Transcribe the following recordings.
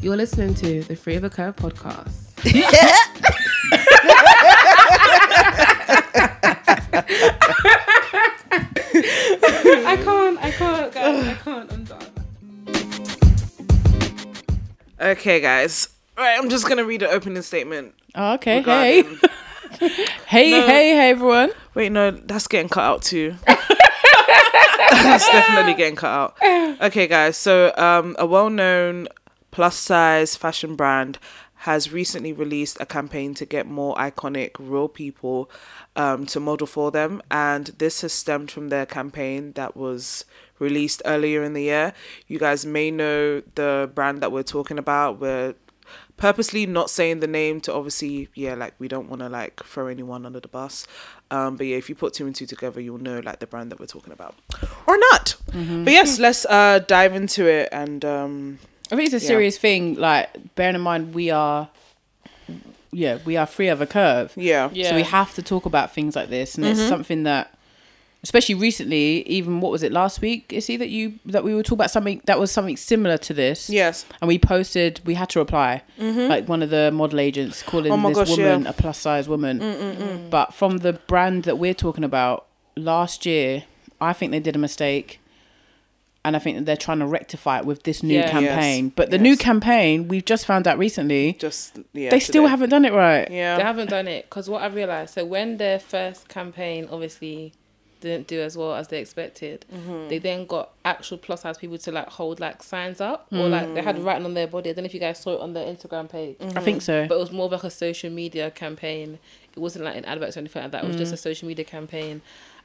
You're listening to the Free of a Curve podcast. I can't, I can't, guys, I can't, I'm done. Okay, guys. Right, I'm just gonna read the opening statement. Oh, okay. Hey. Hey, No. hey, hey, everyone. Wait, no, that's getting cut out too. that's definitely getting cut out. Okay, guys. So, um, a well-known plus-size fashion brand has recently released a campaign to get more iconic real people um, to model for them, and this has stemmed from their campaign that was released earlier in the year. You guys may know the brand that we're talking about. We're purposely not saying the name to obviously yeah like we don't want to like throw anyone under the bus. Um but yeah if you put two and two together you'll know like the brand that we're talking about. Or not. But yes let's uh dive into it and um I think it's a Yeah. serious thing. Like, bearing in mind, we are, yeah, we are free of a curve. yeah yeah. So we have to talk about things like this, and it's mm-hmm. something that, especially recently, even what was it last week? Is see that you that we were talking about something that was something similar to this. yes And we posted, we had to reply, mm-hmm. like one of the model agents calling Oh this gosh, woman yeah. a plus size woman. Mm, mm, mm. But from the brand that we're talking about last year, I think they did a mistake. And I think that they're trying to rectify it with this new Yeah. campaign. Yes. But the new campaign, we've just found out recently, just yeah they still today. haven't done it right. Yeah, They haven't done it because what I realized. So when their first campaign obviously didn't do as well as they expected, mm-hmm. they then got actual plus size people to like hold like signs up or like they had mm. writing on their body. I don't know if you guys saw it on their Instagram page. Mm-hmm. I think so. But it was more of like a social media campaign. It wasn't like an advert or anything like that. It was just mm. a social media campaign.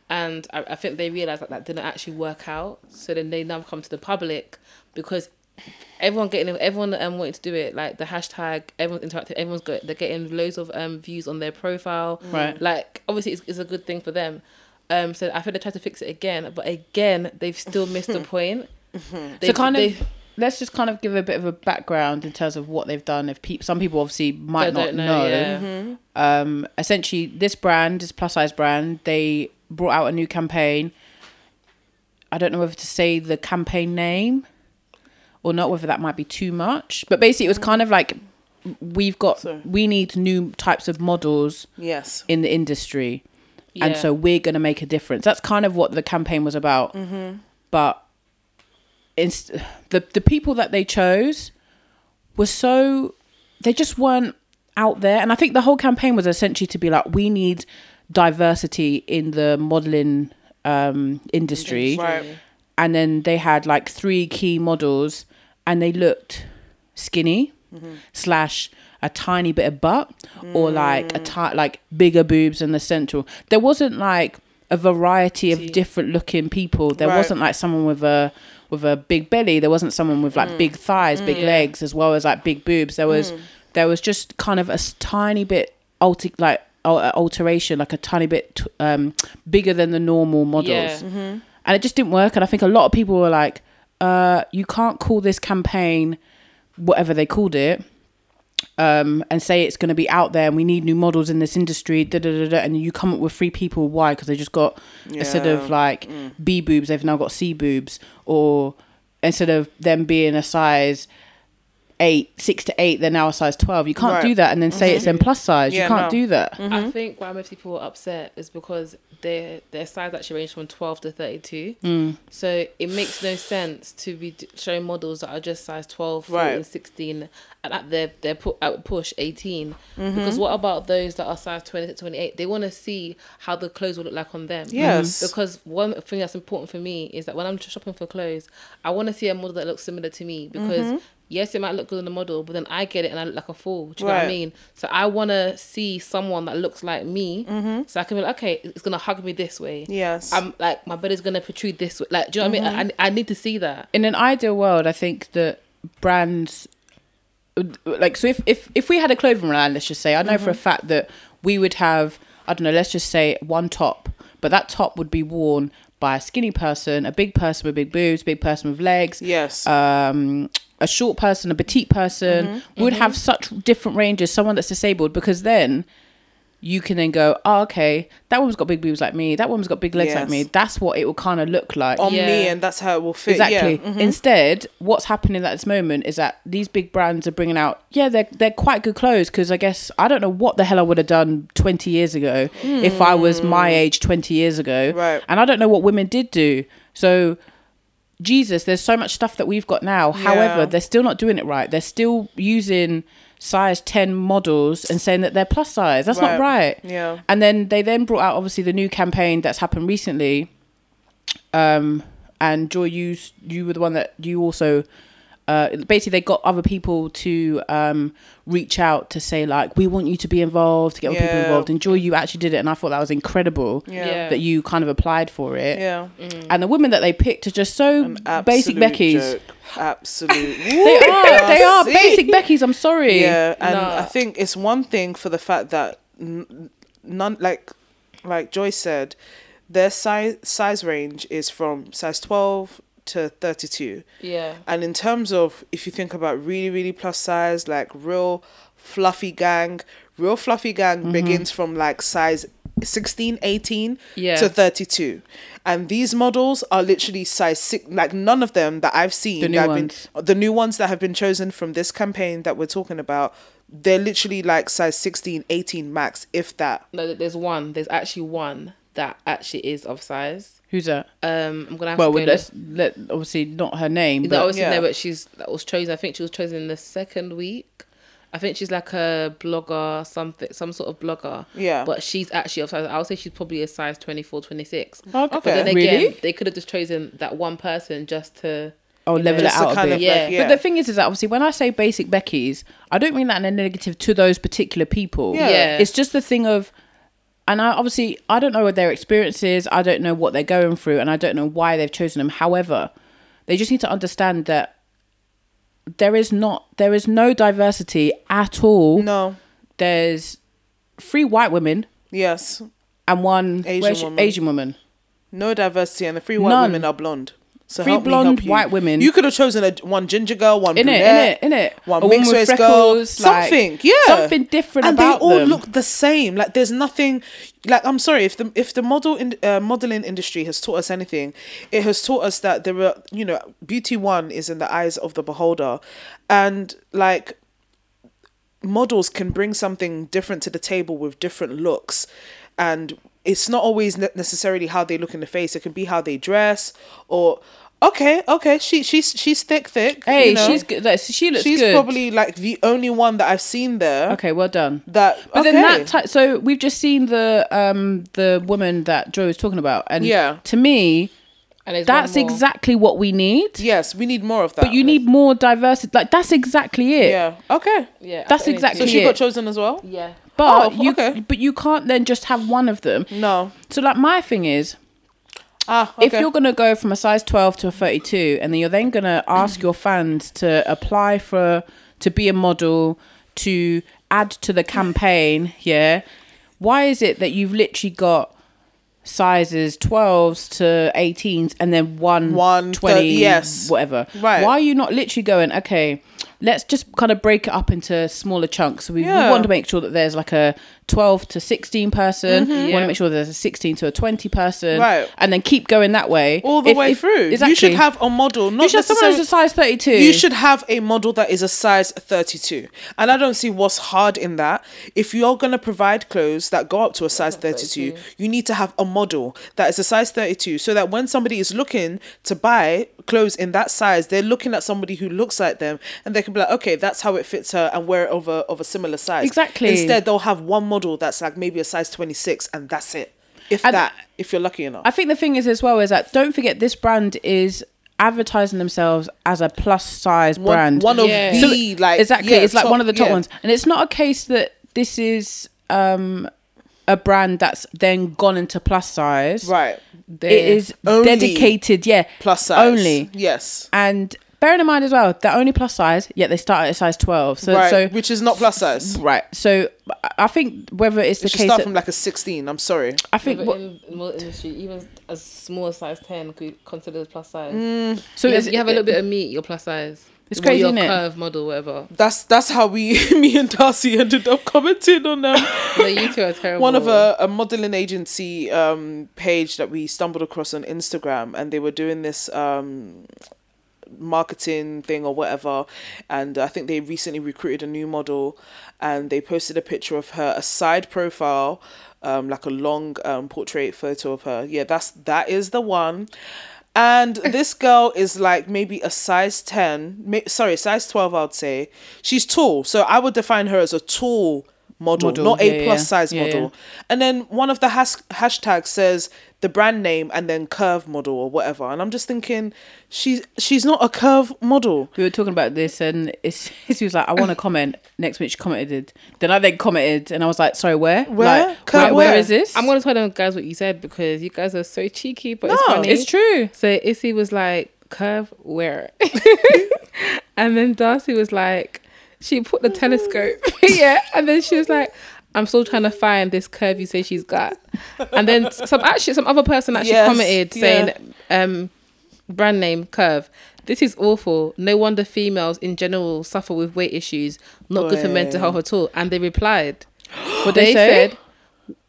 And I, I think they realized that that didn't actually work out. So then they now come to the public because everyone getting everyone um wanting to do it like the hashtag everyone's interactive everyone's got they're getting loads of um views on their profile. Right. like obviously it's, it's a good thing for them. Um so i think they tried to fix it again but again they've still missed the point. So They've- kind they- of let's just kind of give a bit of a background in terms of what they've done. If people some people obviously might not know, know, yeah. um essentially this brand this plus size brand they brought out a new campaign. I don't know whether to say the campaign name or not whether that might be too much. But basically it was mm. kind of like we've got So- we need new types of models yes. in the industry. And so we're going to make a difference. That's kind of what the campaign was about. Mm-hmm. But it's the the people that they chose were so they just weren't out there. And i think the whole campaign was essentially to be like we need diversity in the modeling um industry. Right. And then they had like three key models and they looked skinny mm-hmm. slash a tiny bit of butt or mm. like a ti- like bigger boobs in the central. There wasn't like a variety of different looking people. There Right. wasn't like someone with a with a big belly. There wasn't someone with like mm. big thighs big mm. legs as well as like big boobs. There was there was just kind of a tiny bit alter like alteration like a tiny bit t- um bigger than the normal models Yeah. and it just didn't work and i think a lot of people were like uh you can't call this campaign whatever they called it um and say it's going to be out there and we need new models in this industry da, da, da, da, and you come up with three people why because they just got instead of Yeah. like b boobs they've now got c boobs or instead of them being a size eight six to eight they're now a size 12 you can't Right. do that and then say it's in plus size Yeah, you can't no. do that I think why most people are upset is because their their size actually range from twelve to thirty two. Mm. So it makes no sense to be showing models that are just size 12, 14, Right. 16, and at their their pu- at push 18. Mm-hmm. Because what about those that are size 20 28? They want to see how the clothes will look like on them. Yes. Because one thing that's important for me is that when I'm shopping for clothes, I want to see a model that looks similar to me because. Yes, it might look good on the model, but then I get it and I look like a fool. Do you know what I mean? So I want to see someone that looks like me, mm-hmm. so I can be like, okay, it's gonna hug me this way. Yes. I'm like my belly's gonna protrude this way. Like, do you know what I mean? Mm-hmm. I, I need to see that. in an ideal world, I think that brands like so if if if we had a clothing line, let's just say, I know for a mm-hmm. fact that we would have I don't know, let's just say one top, but that top would be worn by a skinny person, a big person with big boobs, big person with legs, yes um, a short person, a petite person would have such different ranges. Someone that's disabled, because then you can then go, oh, okay, that woman's got big boobs like me. That woman's got big legs like me. That's what it will kind of look like. on Yeah. me, and that's how it will fit. Exactly. Yeah. mhm. Instead, what's happening at this moment is that these big brands are bringing out, yeah, they're they're quite good clothes because I guess I don't know what the hell I would have done twenty years ago if I was my age twenty years ago, Hmm. Right. And I don't know what women did do. So, Jesus, there's so much stuff that we've got now. However, they're still not doing it right. They're still using size ten models and saying that they're plus size. That's not Right. right. Yeah. And then they then brought out obviously the new campaign that's happened recently. Um, and Joy, you you were the one that you also uh, basically they got other people to um, reach out to say like we want you to be involved to get other people involved and Joy you actually did it and I thought that was incredible Yeah. Yeah. that you kind of applied for it Yeah. and the women that they picked are just so basic absolute Becky's joke. Absolute. they are they are basic Becky's I'm sorry Yeah, and Nah. I think it's one thing for the fact that n- none like like Joyce said, their size size range is from size twelve to thirty two. Yeah. And in terms of if you think about really, really plus size, like real fluffy gang, real fluffy gang Mm-hmm. begins from like size 16, 18 Yeah. to 32. And these models are literally size six, like none of them that I've seen, The new ones. Been, the new ones that have been chosen from this campaign that we're talking about, they're literally like size 16, 18 max, if that. No, there's one. There's actually one that actually is of size. Who's that Um, I'm gonna have well to go let's let obviously not her name but obviously Yeah. no, but she's that was chosen. I think she was chosen in the second week. I think she's like a blogger, something, some sort of blogger. Yeah. But she's actually of size. I would say she's probably a size 24, 26. okay, But then again, really they could have just chosen that one person just to. oh level know, it out a bit of Yeah. like, yeah. But the thing is, is that obviously when I say basic Becky's, I don't mean that in a negative to those particular people. Yeah. Yeah. It's just the thing of, and I obviously I don't know what their experience is. I don't know what they're going through, and I don't know why they've chosen them. However, they just need to understand that there is not there is no diversity at all. no. There's three white women Yes. and one Asian woman. Asian woman. No diversity, and the three white None. women are blonde. So Three blonde white women. You could have chosen a one ginger girl, one In it, brunette, in it, in it. one mixed race girl, freckles, like, something, yeah, something different and about they all them. look the same. Like there's nothing. Like I'm sorry if the if the model in uh, modeling industry has taught us anything, it has taught us that there are you know beauty one is in the eyes of the beholder, and like models can bring something different to the table with different looks and it's not always ne- necessarily how they look in the face it can be how they dress or okay okay she she's she's thick thick Hey, you know. she's good. Like, she looks she's good. probably like the only one that i've seen there okay. Well done. that But okay. then that ti so we've just seen the um the woman that Joe was talking about, and Yeah. to me, And that's exactly what we need. yes we need more of that But you need more diversity. Like that's exactly it. yeah okay Yeah, That's exactly so she it. got chosen as well Yeah. But Oh, you okay. but you can't then just have one of them. no So like my thing is, ah okay. if you're gonna go from a size twelve to a thirty two, and then you're then gonna ask your fans to apply for to be a model to add to the campaign, yeah. Why is it that you've literally got sizes 12s to 18s and then one, One, 20 yes. whatever Right. why are you not literally going okay let's just kind of break it up into smaller chunks. So we, we want to make sure that there's like a 12 to 16 person mm-hmm. we want Yeah. to make sure there's a 16 to a 20 person Right. and then keep going that way all the If- way if- through exactly you should have a model not you should have someone who's a size 32 You should have a model that is a size 32. And I don't see what's hard in that. If you're going to provide clothes that go up to a size 32, you need to have a model that is a size 32 so that when somebody is looking to buy clothes in that size, they're looking at somebody who looks like them and they can be like, okay, that's how it fits her and wear it over of a similar size. Exactly. Instead, they'll have one model that's like maybe a size 26 and that's it. If And- that, if you're lucky enough. I think the thing is as well is that don't forget this brand is advertising themselves as a plus size one, brand. one of Yeah. the, like, exactly, yeah, it's like one of the top yeah. ones, and it's not a case that this is um a brand that's then gone into plus size. Right. It is dedicated, yeah, Plus size. only. Yes. And bearing in mind as well, they're only plus size, yet they start at a size twelve. So, right. so which is not plus size. right. So I- I think whether it's the It case start that from like a 16. I'm sorry. I think But what, in the industry, even a small as size ten could be considered as plus size. so you, is have, you have a little bit of meat, you're plus size. It's What, crazy, your isn't it? curve model, whatever. That's that's how we, me and Darcy ended up commenting on um, No, you two are terrible. one of a, a modeling agency um, page that we stumbled across on Instagram, and they were doing this um, marketing thing or whatever. And I think they recently recruited a new model, and they posted a picture of her, a side profile, um, like a long um, portrait photo of her. Yeah, that's that is the one. And this girl is like maybe a size 10, may, sorry, size 12, I'd say. She's tall. So I would define her as a tall model, Model, not a plus yeah. size Yeah, model. yeah. And then one of the has- hashtags says the brand name and then curve model or whatever. And I'm just thinking, she's she's not a curve model. we were talking about this and it's, she was like, I want to comment. Next minute she commented. Then I then commented and I was like, sorry, where? Where? Like, Curve where, where where? is this? I'm gonna tell them guys what you said because you guys are so cheeky, but it's No, funny. It's true. So Issy was like, curve where? and then Darcy was like, she put the telescope. yeah. And then she was like, I'm still trying to find this curve you say she's got. And then some actually some other person actually Yes, commented saying, um, brand name curve. This is awful. No wonder females in general suffer with weight issues. Not good for mental health at all. And they replied, What they they, said,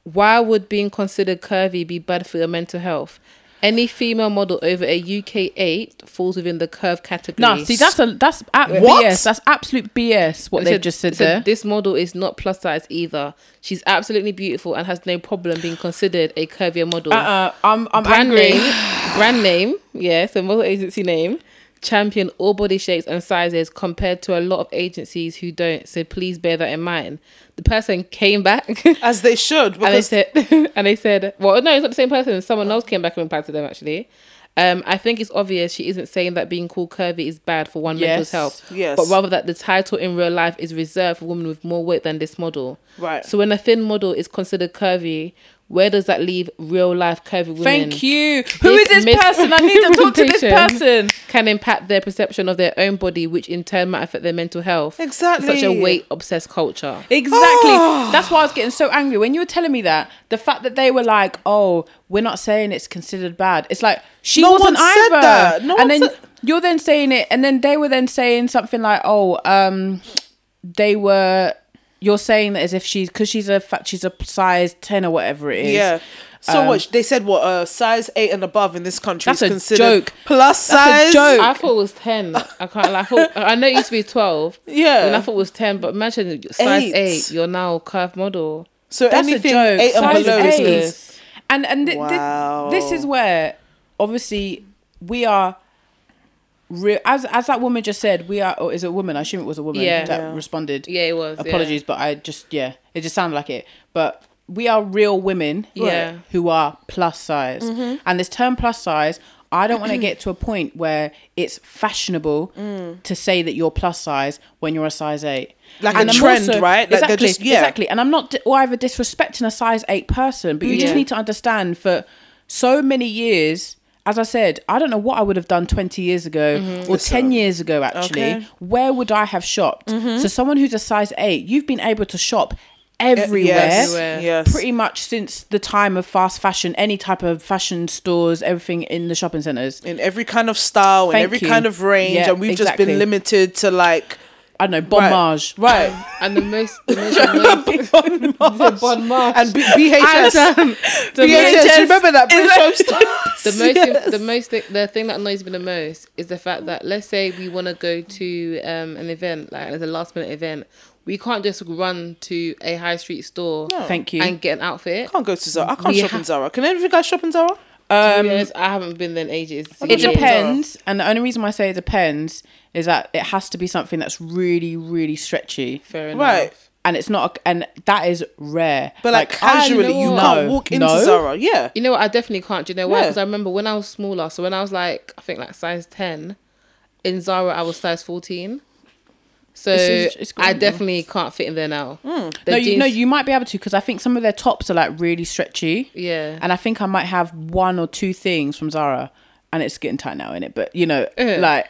why would being considered curvy be bad for your mental health? Any female model over a UK eight falls within the curve category. No, see that's a that's a- What? BS. That's absolute BS. What They they've just said they there. This model is not plus size either. She's absolutely beautiful and has no problem being considered a curvier model. Uh-uh, I'm I'm brand angry. name, brand name, yeah, so model agency name, champion all body shapes and sizes compared to a lot of agencies who don't. So please bear that in mind. The person came back As they should. and they said, and they said, well, no, it's not the same person. Someone else came back and replied to them actually. Um, I think it's obvious she isn't saying that being called curvy is bad for one Yes, mental health, yes. but rather that the title in real life is reserved for women with more weight than this model. Right. So when a thin model is considered curvy, where does that leave real life curvy women? Thank you. Who is this person? I need to talk to this person. Can impact their perception of their own body, which in turn might affect their mental health. in Such a weight obsessed culture. Exactly. That's why I was getting so angry when you were telling me that. The fact that they were like, "Oh, we're not saying it's considered bad." It's like she No wasn't either. that. No and then said- you're then saying it, and then they were then saying something like, "Oh, um, they were." You're saying that as if she's because she's a fa- she's a size ten or whatever it is. yeah. So Um, what they said? What uh, size eight and above in this country That's is a considered joke. plus That's a size. joke. I thought it was 10. I can't lie. I, thought, I know it used to be 12. Yeah. And I thought it was 10, but imagine size Eight. 8, you're now curve model. So That's a anything joke. eight and Size below is eight. means and and th- thi- Wow. this is where obviously we are real as as that woman just said we are or is it a woman i assume it was a woman Yeah. that Yeah. responded Yeah, it was. yeah. apologies but i just yeah it just sounded like it but we are real women Yeah. who are plus size Mm-hmm. and this term plus size i don't want to get to a point where it's fashionable Mm. to say that you're plus size when you're a size 8 Like a I'm trend, right? Like exactly just- yeah. exactly and i'm not di- either disrespecting a size 8 person but you just need to understand for so many years as I said, I don't know what I would have done 20 years ago mm-hmm. or 10 years ago, actually. Okay. Where would I have shopped? Mm-hmm. So, someone who's a size 8, you've been able to shop everywhere. Yes. Pretty much since the time of fast fashion, any type of fashion stores, everything in the shopping centres. in every kind of style and Thank every you. kind of range, Yeah, and we've just been limited to like I don't know, Bon right, Marge. right? And the most. The most annoying- Bon Bon Marche. and B- BHS. And, um, the BHS, most- remember that British Home Stores? the most Yes. the most thi- the thing that annoys me the most is the fact that let's say we want to go to um an event like as a last minute event we can't just run to a high street store Thank you. and get an outfit I can't go to Zara. I can't We shop ha- in Zara. Can any of you guys shop in Zara? Um, I haven't been there in ages It Zara. depends. And the only reason why I say it depends is that it has to be something that's really, really stretchy. fair enough Right. And it's not, a, and that is rare. But like, I- casually, know you can't No. walk into No. Zara. Yeah. you know what I definitely can't do you know why Yeah. because I remember when I was smaller so when I was like I think like size 10 in Zara I was size 14 so It's- it's I definitely can't fit in there now. The no, you, no, you might be able to because I think some of their tops are like really stretchy. yeah And I think I might have one or two things from Zara, and it's getting tight now, in it. But you know, Uh. like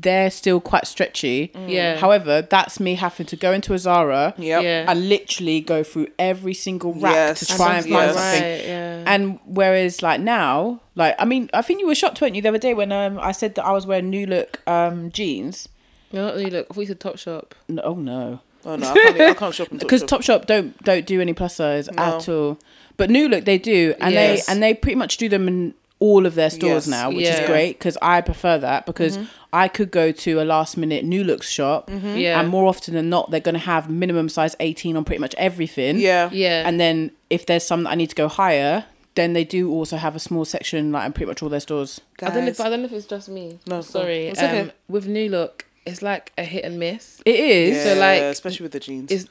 they're still quite stretchy. Yeah. However, that's me having to go into a Zara Yep. Yeah. and literally go through every single rack Yes. to And try and, that's find not something. right, yeah. And whereas like now, like I mean, I think you were shocked, weren't you, the other day when um I said that I was wearing New Look um jeans. You're not really look. I thought you said Topshop. No, oh no. Oh no, I can't, I can't shop because Topshop. Topshop don't don't do any plus size No. at all. But New Look they do, and Yes. they and they pretty much do them in all of their stores Yes. now, which Yeah. is great because I prefer that because Mm-hmm. I could go to a last minute New Looks shop, Yeah. and more often than not they're going to have minimum size eighteen on pretty much everything. Yeah. Yeah. and then if there's some that I need to go higher. Then they do also have a small section like in pretty much all their stores. I don't know. Guys. But I don't know if it's just me. No, sorry. it's okay. Um, with New Look, it's like a hit and miss. It is. Yeah, So, like, especially with the jeans. Is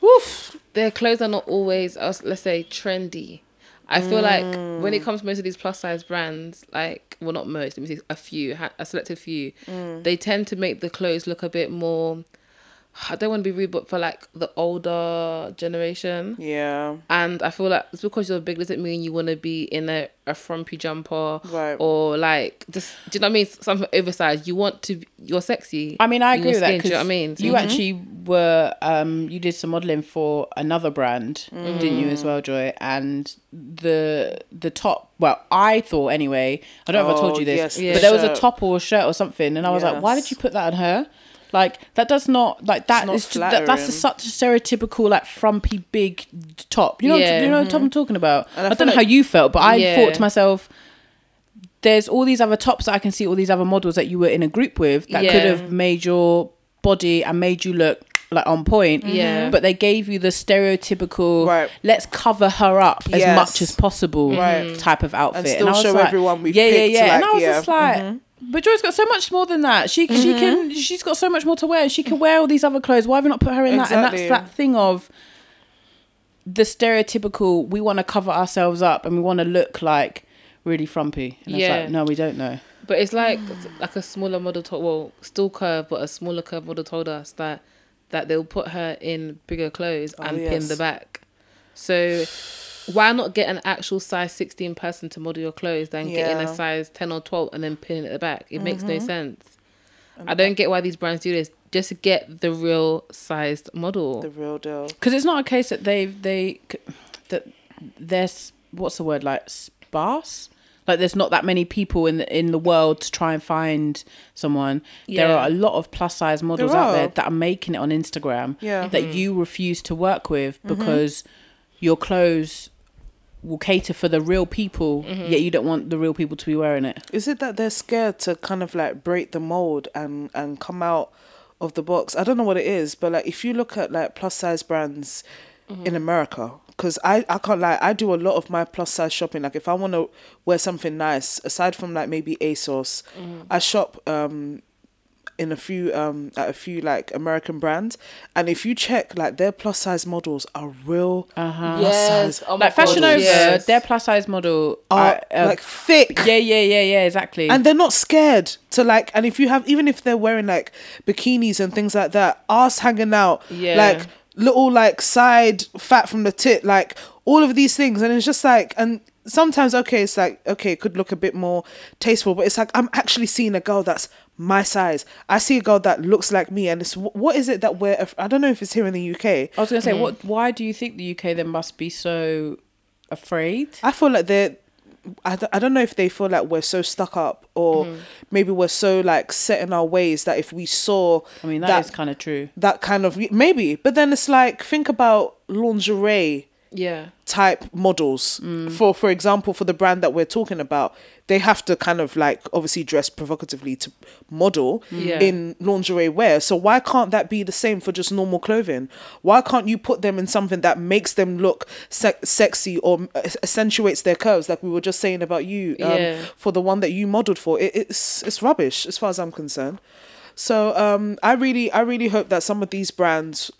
Woof. their clothes are not always, uh, let's say, trendy. I feel like when Mm. it comes to most of these plus size brands, like well, not most, let me say a few, a selected few, Mm. they tend to make the clothes look a bit more. I don't want to be rude, but for like the older generation, Yeah. and I feel like it's because you're big doesn't mean you want to be in a, a frumpy jumper Right. or like just do you know what I mean something oversized. You want to you're sexy. I mean, I agree with that do you know what I mean? So you you- actually were um, you did some modeling for another brand, didn't you as Mm. well, Joy? And the the top, well, I thought anyway. I don't know if I told Oh, you this, yes, but there was a top or a shirt or something, and I was like, why did you put that on her? Like that does not like that not is that, that's a, such a stereotypical like frumpy big top. You know, Yeah. you know what mm-hmm. I'm talking about. And I, I don't know like- how you felt, but I Yeah. thought to myself, there's all these other tops that I can see, all these other models that you were in a group with that could have made your body and made you look like on point. Mm-hmm. Yeah. But they gave you the stereotypical Right. let's cover her up as Yes. much as possible Right. type of outfit. And still was show like- everyone we've yeah, yeah, yeah. and like, I was yeah. just like mm-hmm. But Joy's got so much more than that. She she mm-hmm. can she's got so much more to wear. She can wear all these other clothes. Why have we not put her in that? And Exactly. that's that thing of the stereotypical. We want to cover ourselves up and we want to look like really frumpy. And Yeah. it's like no, we don't know. But it's like like a smaller model told well, still curve, but a smaller curve model told us that that they'll put her in bigger clothes oh, and pin yes. the back. So why not get an actual size sixteen person to model your clothes than get in a size ten or twelve and then pin it at the back? It makes no mm-hmm. sense. I don't get why these brands do this. Just get the real sized model. The real deal. Because it's not a case that they've they that there's what's the word like sparse. Like there's not that many people in the, in the world to try and find someone. There are a lot of plus size models There out there that are making it on Instagram. Yeah. That mm-hmm. you refuse to work with mm-hmm. because your clothes will cater for the real people, yet mm-hmm. you don't want the real people to be wearing it. Is it that they're scared to kind of like break the mold and and come out of the box? I don't know what it is, but like if you look at like plus size brands mm-hmm. in America, because I I can't lie, I do a lot of my plus size shopping. Like if I want to wear something nice, aside from like maybe ASOS, mm-hmm. I shop um in a few um at a few like American brands, and if you check like their plus size models are real Uh-huh. plus size oh Like Fashion God, Over, yes. their plus size model are are uh, like thick. yeah, yeah, yeah, yeah, exactly. and they're not scared to like and if you have even if they're wearing like bikinis and things like that ass hanging out Yeah. like little like side fat from the tit like all of these things and it's just like and sometimes okay it's like okay it could look a bit more tasteful but it's like i'm actually seeing a girl that's my size i see a girl that looks like me and it's what is it that we're i don't know if it's here in the uk I was gonna say, what? Why do you think the UK then must be so afraid? I feel like they're. I I don't know if they feel like we're so stuck up or Mm-hmm. maybe we're so like set in our ways that if we saw I mean, that is kind of true. that kind of maybe but then it's like think about lingerie Yeah. Type models. For for example for the brand that we're talking about they have to kind of like obviously dress provocatively to model Yeah. in lingerie wear. So why can't that be the same for just normal clothing? Why can't you put them in something that makes them look se- sexy or accentuates their curves like we were just saying about you um, Yeah. for the one that you modeled for? It, it's it's rubbish as far as i'm concerned. So um i really i really hope that some of these brands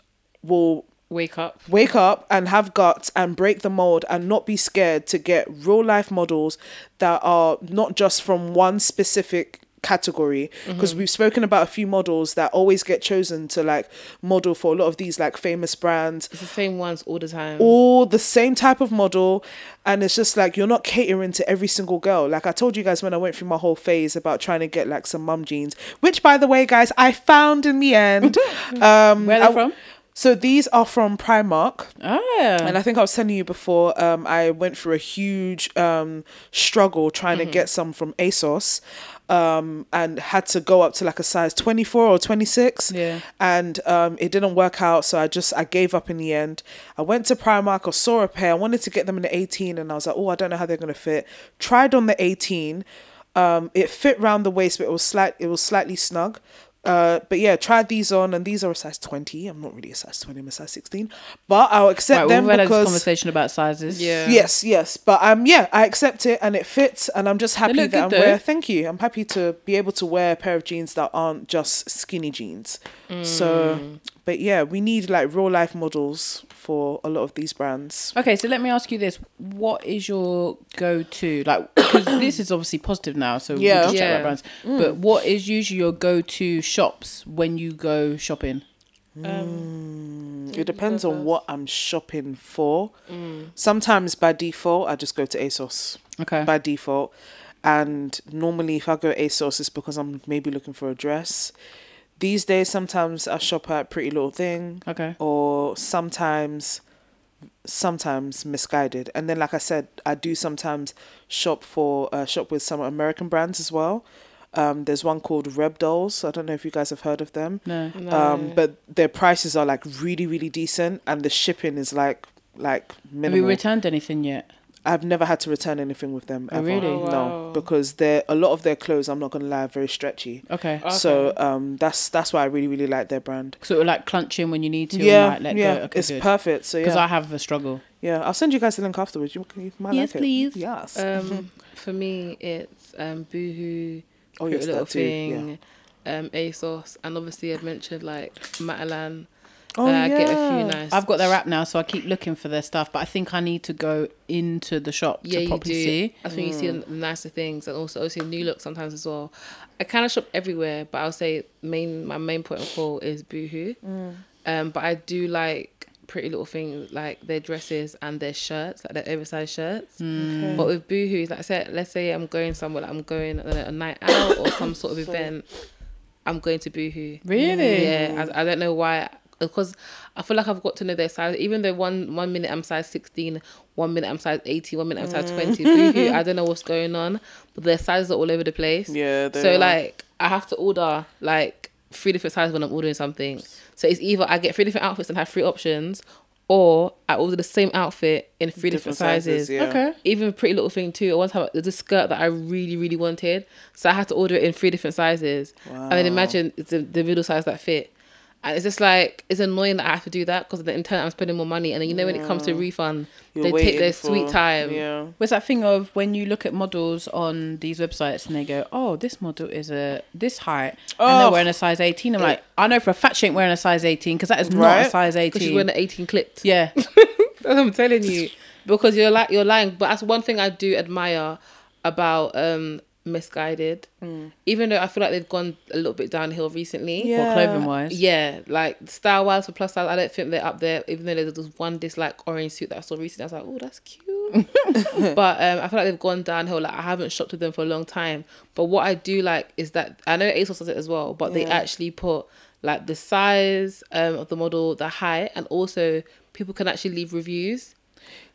will Wake up. wake up and have guts and break the mold and not be scared to get real life models that are not just from one specific category because Mm-hmm. we've spoken about a few models that always get chosen to like model for a lot of these like famous brands It's the same ones all the time. all the same type of model and it's just like you're not catering to every single girl like i told you guys when i went through my whole phase about trying to get like some mum jeans which by the way guys i found in the end um Where are they I- from? So these are from Primark Oh, and I think I was telling you before, um, I went through a huge um, struggle trying Mm-hmm. to get some from ASOS um, and had to go up to like a size 24 or 26. Yeah. And um, it didn't work out. So I just, I gave up in the end. I went to Primark or saw a pair. I wanted to get them in the 18 and I was like, oh, I don't know how they're going to fit. Tried on the 18. Um, it fit round the waist, but it was slight, it was slightly snug. Uh, but yeah, tried these on, and these are a size twenty. I'm not really a size twenty. I'm a size sixteen, but I'll accept right, them we've had this conversation about sizes. Yeah. Yes, yes, but um, yeah, I accept it and it fits, and I'm just happy that I'm good, though. wear. Thank you. I'm happy to be able to wear a pair of jeans that aren't just skinny jeans. So, but yeah, we need like real life models for a lot of these brands. Okay, so let me ask you this: What is your go-to? Like, because this is obviously positive now, so Yeah. we'll just Yeah. about brands. But what is usually your go-to shops when you go shopping? Um, It depends on what I'm shopping for. Mm. Sometimes by default, I just go to ASOS Okay. by default, and normally if I go ASOS, it's because I'm maybe looking for a dress. These days, sometimes I shop at Pretty Little Thing. okay. or sometimes sometimes Missguided and then like i said i do sometimes shop for uh, shop with some american brands as well um there's one called Rebdolls i don't know if you guys have heard of them No. um but their prices are like really really decent and the shipping is like like minimal. Have you returned anything yet? I've never had to return anything with them Oh, ever really? Oh, no wow. because they're a lot of their clothes i'm not gonna lie are very stretchy Okay. so um that's that's why i really really like their brand Sort of like clunch in when you need to. yeah and like let yeah go. Okay, it's good. perfect so yeah. Because I have a struggle. Yeah, I'll send you guys the link afterwards. You, you might Yes, like it. please. Yes. Um, for me, it's um, Boohoo, oh Pretty yes, Little that too. Yeah. Thing, um, ASOS, and obviously I've mentioned like Matalan. Oh uh, yeah. I get a few nice. I've got their app now, so I keep looking for their stuff. But I think I need to go into the shop Yeah, to you properly do. see. That's when you see the the nicer things, and also obviously New Look sometimes as well. I kind of shop everywhere, but I'll say main my main point of call is Boohoo. Um, but I do like Pretty Little Things, like their dresses and their shirts, like their oversized shirts. Okay. But with Boohoo, like I said, let's say I'm going somewhere, like I'm going on a night out or some sort of event, I'm going to Boohoo. Really? Yeah, I, I don't know why. Because I feel like I've got to know their size. Even though one one minute I'm size 16, one minute I'm size 18, one minute I'm size 20. Boohoo, I don't know what's going on, but their sizes are all over the place. Yeah. So are. like I have to order like three different sizes when I'm ordering something. So it's either I get three different outfits and have three options, or I order the same outfit in three different, sizes. yeah. Okay. Even a Pretty Little Thing too. I once time, there's a skirt that I really, really wanted, so I had to order it in three different sizes. And then imagine the, the middle size that fit. And it's just like it's annoying that I have to do that because the turn I'm spending more money. And then you know when it comes to refund, You're they take their for- sweet time. Yeah. What's that thing of when you look at models on these websites and they go, "Oh, this model is a this height," and Oh. they're wearing a size eighteen. I'm like, I know for a fact she ain't wearing a size eighteen because that is not a size Because she's eighteen. wearing an 18 clipped. yeah, That's what I'm telling you. Because you're like you're lying. But that's one thing I do admire about um Missguided. Even though I feel like they've gone a little bit downhill recently. Yeah. or clothing wise. Yeah, like style wise for plus size, I don't think they're up there. Even though there's this one this like orange suit that I saw recently, I was like, oh, that's cute. but um, I feel like they've gone downhill. Like I haven't shopped with them for a long time. But what I do like is that I know ASOS does it as well, but they actually put like the size um, of the model, the height, and also people can actually leave reviews.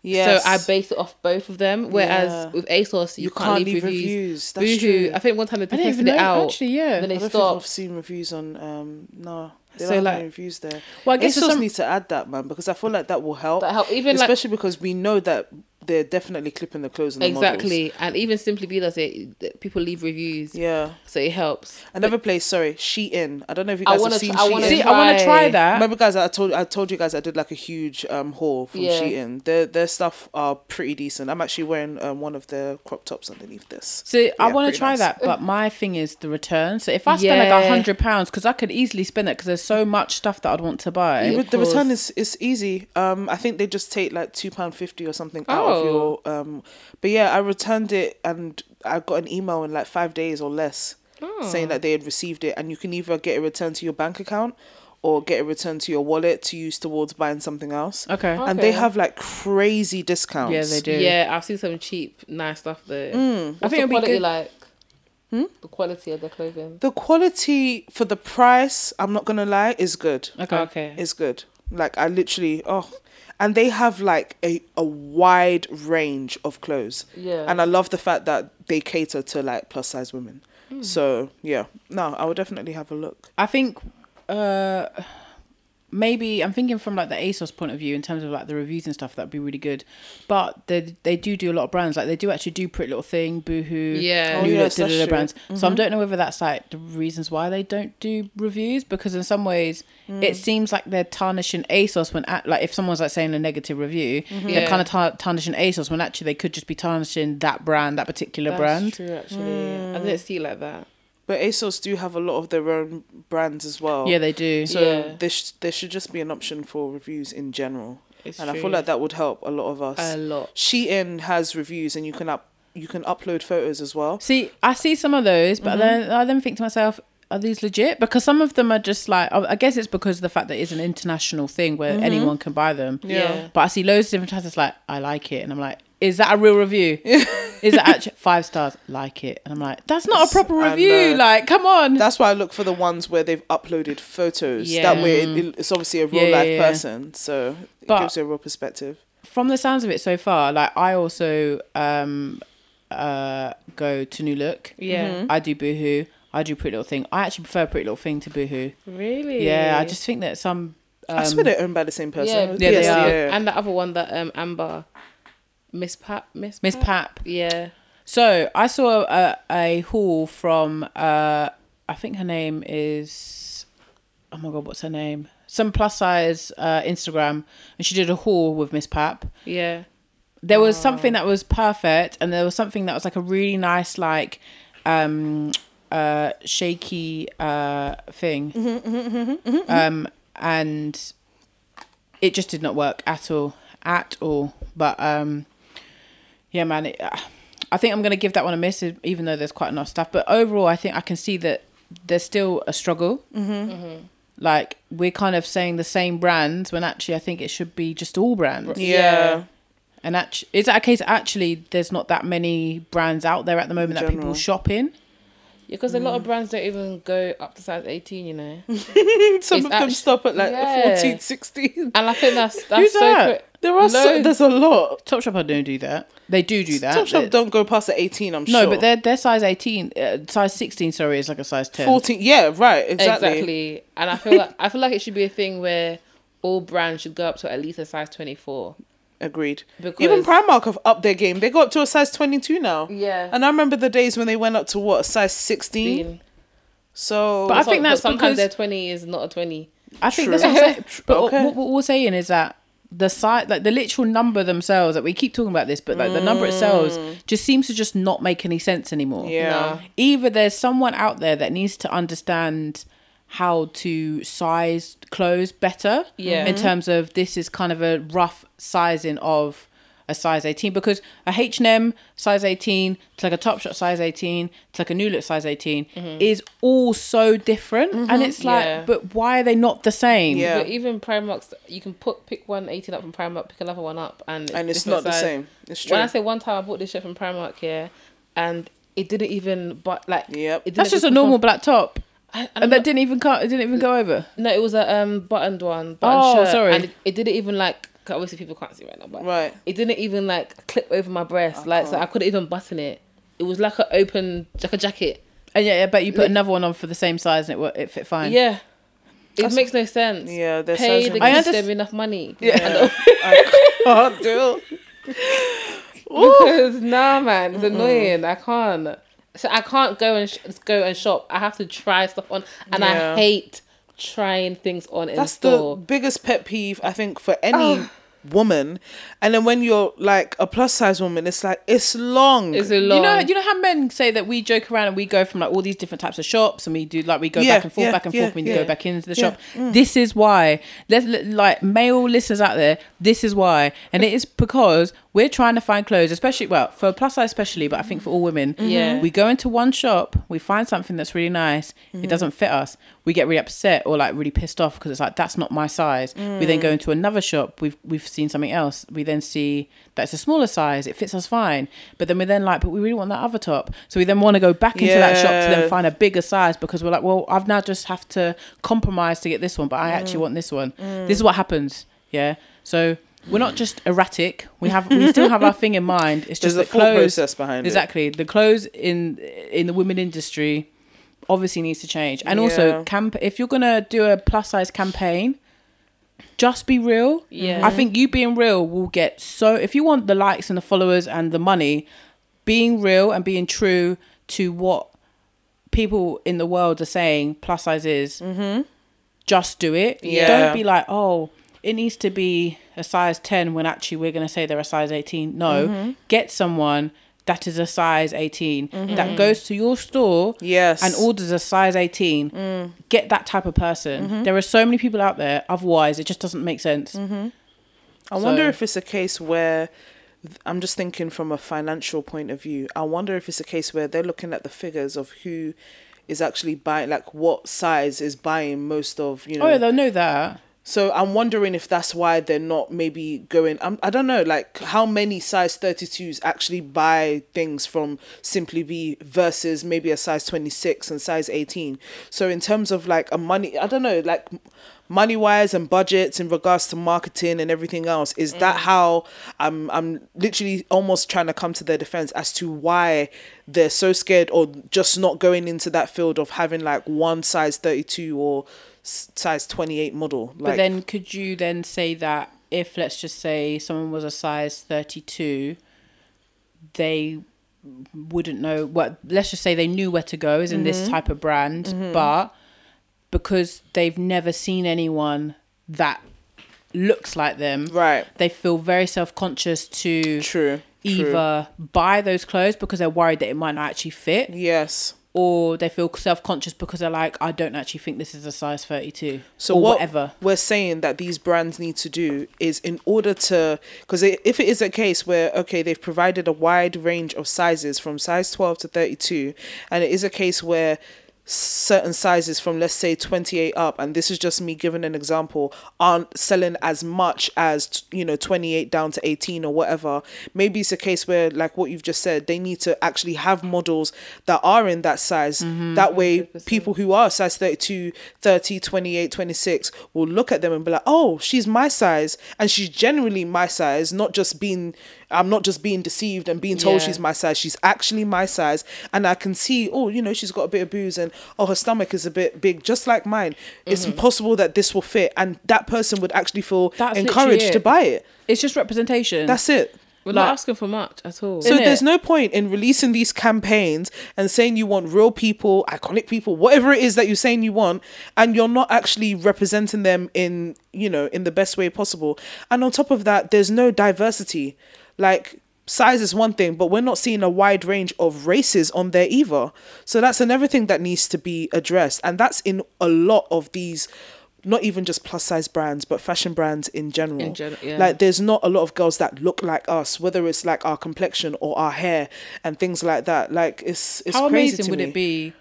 Yes. So I base it off both of them. Whereas Yeah. with ASOS, you, You can't, can't leave, leave reviews. reviews. That's Boohoo, true. I think one time they tested it out. Actually, yeah. Then they stopped. I've seen reviews on. Um, no, they So, like- reviews there. Well, I guess ASOS some- need to add that man because I feel like that will help. That help even like especially because we know that they're definitely clipping the clothes on the models. exactly, and even Simply Be does it. that People leave reviews, Yeah. so it helps. Another place, sorry, Shein. I don't know if you I guys wanna have seen tr- I Shein. wanna See, I want to try Try. that. Remember, guys, I told I told you guys I did like a huge um haul from Yeah. Shein. Their their stuff are pretty decent. I'm actually wearing um, one of their crop tops underneath this. See, I want to try nice. that, but my thing is the return. So if I spend like a hundred pounds, because I could easily spend it, because there's so much stuff that I'd want to buy. Yeah. The course. return is is easy. Um, I think they just take like two pound fifty or something out of Oh. um. But yeah, I returned it and I got an email in like five days or less. saying that they had received it, and you can either get it returned to your bank account or get it returned to your wallet to use towards buying something else. Okay. And they have like crazy discounts. Yeah, they do. Yeah, I've seen some cheap, nice stuff there. Mm. What's think the it'd be quality good- like? Hmm? The quality of the clothing. The quality for the price, I'm not gonna lie, is good. Okay. Okay. It's good. Like I literally oh and they have like a, a wide range of clothes. Yeah. And I love the fact that they cater to like plus size women. So yeah. No, I would definitely have a look. I think uh maybe I'm thinking from like the ASOS point of view in terms of like the reviews and stuff that'd be really good. But they they do do a lot of brands like they do actually do Pretty Little Thing, Boohoo, Yeah. Oh, New yes, Look, that's da-da-da brands. So I mm-hmm. don't know whether that's like the reasons why they don't do reviews because in some ways mm. it seems like they're tarnishing ASOS when at, like if someone's like saying a negative review, mm-hmm. they're Yeah. kind of tar- tarnishing ASOS when actually they could just be tarnishing that brand, that particular That's brand. true, actually. I mm. didn't see it like that. But ASOS do have a lot of their own brands as well. Yeah, they do. So Yeah. there, sh- there should just be an option for reviews in general. It's and I feel like that would help a lot of us. a lot. Shein has reviews and you can up you can upload photos as well. See, I see some of those, Mm-hmm. but then I then think to myself, are these legit? Because some of them are just like, I I guess it's because of the fact that it's an international thing where Mm-hmm. anyone can buy them. Yeah. But I see loads of different types. It's like, I like it, and I'm like, is that a real review? is that actually five stars? Like it, and I'm like, that's not a proper I review. know. Like, come on. That's why I look for the ones where they've uploaded photos. Yeah. That way it, it's obviously a real Yeah, life yeah, yeah. person. So it But- gives you a real perspective. From the sounds of it so far, like I also um uh go to New Look. Yeah. Mm-hmm. I do Boohoo. I do Pretty Little Thing. I actually prefer Pretty Little Thing to Boohoo. Really? Yeah, I just think that some. Um, I swear they're owned by the same person. Yeah, Yeah, they Yes, are. yeah. And the other one that um Amber, Misspap. Miss Misspap. Yeah. So I saw a, a haul from uh I think her name is oh my god what's her name some plus size uh Instagram and she did a haul with Misspap. Yeah. There was something that was perfect and there was something that was like a really nice like um uh shaky uh thing um and it just did not work at all at all but um yeah man it, uh, i think i'm gonna give that one a miss even though there's quite enough stuff. But overall i think i can see that there's still a struggle. Like we're kind of saying the same brands when actually i think it should be just all brands. Yeah. and actually is that a case actually there's not that many brands out there at the moment that people shop in Yeah, because a lot of brands don't even go up to size 18, you know. Some It's of them actu- stop at like Yeah. 14, 16. And I think that's that's Who's so that? cra- There are so, there's a lot. Topshop I don't do that they do do that Topshop They- don't go past the 18, I'm no sure. but they're they're size 18 uh, size 16 sorry is like a size 10 14. Yeah, right. Exactly. exactly. And I feel like I feel like it should be a thing where all brands should go up to at least a size 24. Agreed. Because- Even Primark have upped their game. They got up to a size 22 now. Yeah. And I remember the days when they went up to what, a size 16? So. But I think that's sometimes because- their 20 is not a 20. I think True. that's what I'm saying. But Okay. what, what we're saying is that the size, like the literal number themselves, that we keep talking about this, but like the number itself just seems to just not make any sense anymore. Mm. yeah. No. Either there's someone out there that needs to understand how to size clothes better. Yeah. In terms of this is kind of a rough sizing of a size 18 because a H&M size 18 to like a Topshop size 18 to like a New Look size 18 mm-hmm. is all so different mm-hmm. and it's like Yeah. but why are they not the same? Yeah. But even Primark's, you can put pick one 18 up from Primark, pick another one up, and And it's different not the same. It's true. When I say one time I bought this shirt from Primark here, and it didn't even, but like, Yep. it That's didn't just a normal black top. I- And that not- didn't even come, it didn't even go over. no, it was a um buttoned one. Buttoned Oh, shirt, sorry. And it, it didn't even like. Obviously, people can't see right now, but Right. it didn't even like clip over my breast, like so I couldn't even button it. It was like an open, like a jacket. And yeah, but you put Li- another one on for the same size and it it fit fine. Yeah, it That's- makes no sense. Yeah, their pay size the I them enough money. Yeah. I can't do because nah, man, it's annoying. I can't. So I can't go and sh- go and shop. I have to try stuff on, and Yeah. I hate trying things on in That's store. the biggest pet peeve I think for any woman, and then when you're like a plus size woman, it's like it's long. It's a long. You know, you know how men say that we joke around and we go from like all these different types of shops and we do like we go Yeah, back and forth, yeah, back and yeah, forth when you yeah. go back into the Yeah, shop. Mm. This is why. Let's like male listeners out there. This is why, and it is because we're trying to find clothes, especially well for plus size, especially, but I think for all women. Yeah. we go into one shop, we find something that's really nice. It mm-hmm. doesn't fit us. We get really upset or like really pissed off because it's like that's not my size. We then go mm. into another shop. We've we've seen something else. We then see that's a smaller size. It fits us fine. But then we're then like, but we really want that other top. So we then want to go back into that shop to then find a bigger size because we're like, well, I've now just have to compromise to get this one, but I actually mm. want this one. Mm. This is what happens. Yeah. So we're not just erratic. We have we still have our thing in mind. It's There's just a the clothes process behind it. exactly the clothes in in the women industry obviously needs to change. And also camp if you're gonna do a plus size campaign just be real. Yeah. i think you being real will get so if you want the likes and the followers and the money being real and being true to what people in the world are saying plus size is mm-hmm. just do it. Yeah. don't be like oh it needs to be a size 10 when actually we're going to say they're a size 18 no. Mm-hmm. Get someone that is a size 18 mm-hmm. that goes to your store Yes. and orders a size 18 mm. get that type of person. Mm-hmm. There are so many people out there otherwise it just doesn't make sense. Mm-hmm. I wonder if it's a case where I'm just thinking from a financial point of view. I wonder if it's a case where they're looking at the figures of who is actually buying, like what size is buying most of, you oh, know. oh they'll know that So I'm wondering if that's why they're not maybe going. I'm, I don't know, like how many size 32s actually buy things from Simply Be versus maybe a size 26 and size 18. So in terms of like a money, I don't know, like money wise and budgets in regards to marketing and everything else, is that mm. how I'm? I'm literally almost trying to come to their defense as to why they're so scared or just not going into that field of having like one size 32 or size 28 model. Like, But then could you then say that if let's just say someone was a size 32 they wouldn't know what let's just say they knew where to go is in this Mm-hmm. type of brand but because they've never seen anyone that looks like them Right. they feel very self-conscious to True. True. either buy those clothes because they're worried that it might not actually fit Yes. Or they feel self-conscious because they're like I don't actually think this is a size 32 So or what whatever. we're saying that these brands need to do is in order to because if it is a case where okay they've provided a wide range of sizes from size 12 to 32 and it is a case where certain sizes from let's say 28 up and this is just me giving an example aren't selling as much as you know 28 down to 18 or whatever. Maybe it's a case where like what you've just said they need to actually have models that are in that size. That way people who are size 32 30 28 26 will look at them and be like oh she's my size and she's generally my size not just being i'm not just being deceived and being told Yeah. she's my size she's actually my size and i can see oh you know she's got a bit of booze and oh her stomach is a bit big just like mine it's Mm-hmm. possible that this will fit and that person would actually feel That's encouraged to buy it it's just representation that's it We're Like- not asking for much at all. so there's no point in releasing these campaigns and saying you want real people, iconic people, whatever it is that you're saying you want, and you're not actually representing them in, you know, in the best way possible. And on top of that, there's no diversity. Like size is one thing, but we're not seeing a wide range of races on there either. So that's another thing that needs to be addressed. And that's in a lot of these not even just plus size brands, but fashion brands in general. In gen- yeah. Like there's not a lot of girls that look like us, whether it's like our complexion or our hair and things like that. Like it's it's How amazing would me. it be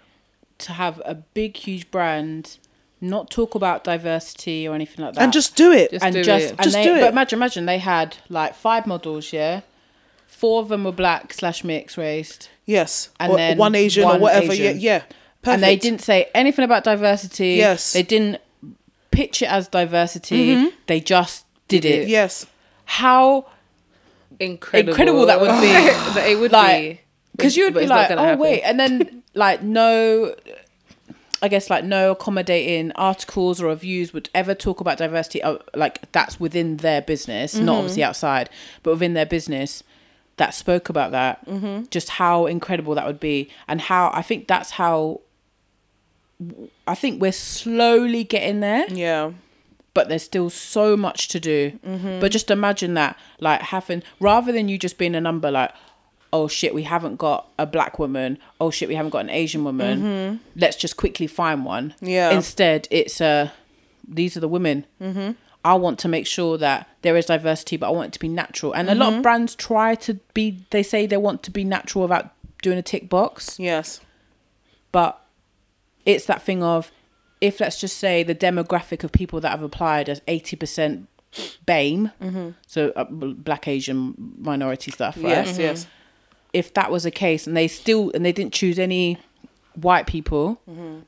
to have a big, huge brand, not talk about diversity or anything like that, And just do it. Just and do just it. and Just they, do it. But imagine, imagine they had like five models, yeah. Four of them were black slash mixed raced, yes. and or then one Asian or whatever. Asian. Yeah, yeah. Perfect. and they didn't say anything about diversity. Yes. they didn't pitch it as diversity. Mm-hmm. They just did it. Yes. How incredible. incredible that would be. That it would Like, be. because you would But be like, oh happen. wait, and then like no, I guess like no accommodating articles or reviews would ever talk about diversity. uh, Like that's within their business, not mm-hmm. obviously outside, but within their business that spoke about that. Mm-hmm. Just how incredible that would be, and how I think that's how. I think we're slowly getting there, Yeah. but there's still so much to do. Mm-hmm. But just imagine that, like having rather than you just being a number, like, oh shit, we haven't got a black woman. Oh shit, we haven't got an Asian woman. Let's just quickly find one. Yeah. Instead, it's uh, these are the women. Mm-hmm. I want to make sure that there is diversity, but I want it to be natural. And a lot of brands try to be. They say they want to be natural without doing a tick box Yes. but it's that thing of if let's just say the demographic of people that have applied as 80% BAME, so uh, black Asian minority stuff, right? Yes. Yes. If that was a case and they still and they didn't choose any white people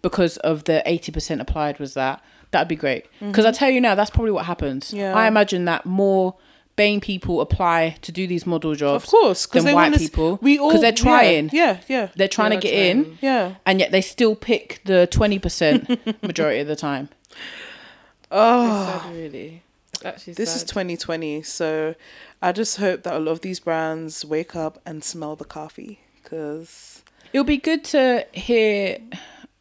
because of the 80% applied was that, that'd be great. Because I tell you now, that's probably what happens. Yeah. I imagine that more BAME people apply to do these model jobs Of course, than white want us- people We all because they're trying. Yeah. Yeah. They're trying They to get in. Yeah. and yet they still pick the 20% majority of the time. Oh. Sad, really. It's actually This is 2020, so I just hope that a lot of these brands wake up and smell the coffee because It'll be good to hear.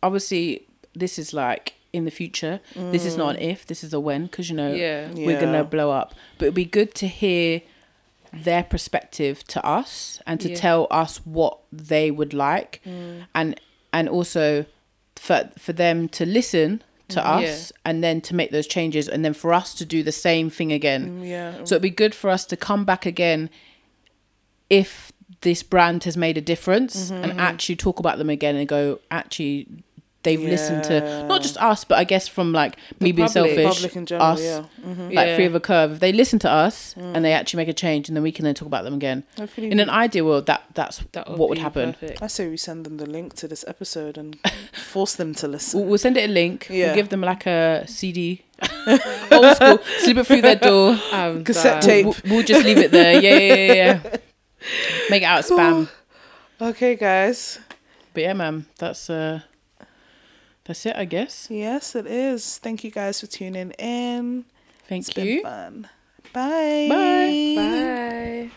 Obviously, this is like in the future. This is not an mm. if. This is a when. Because you know, Yeah. we're Yeah. gonna blow up. But it'd be good to hear their perspective to us and to Yeah. tell us what they would like, mm. and and also for for them to listen to mm, us Yeah. and then to make those changes and then for us to do the same thing again. Mm, yeah, So it'd be good for us to come back again if this brand has made a difference Mm-hmm, and mm-hmm. actually talk about them again and go, actually, they've listened to not just us, but I guess from like me being public. selfish, public in general. us, Yeah, mm-hmm. like Yeah. Free of a Curve. If they listen to us Mm. and they actually make a change, and then we can then talk about them again. Hopefully, In an ideal world, that that's That what would happen. perfect. I say we send them the link to this episode and force them to listen. We'll, we'll send it a link. Yeah. We'll give them like a CD, old school, slip it through their door. I'm Cassette done. tape. We'll, we'll just leave it there. Yeah, yeah, yeah, yeah. Make it out spam. Okay, guys. But yeah, man, that's uh, that's it, I guess. Yes, it is. Thank you guys for tuning in. Thank It's you. been fun. Bye. Bye. Bye.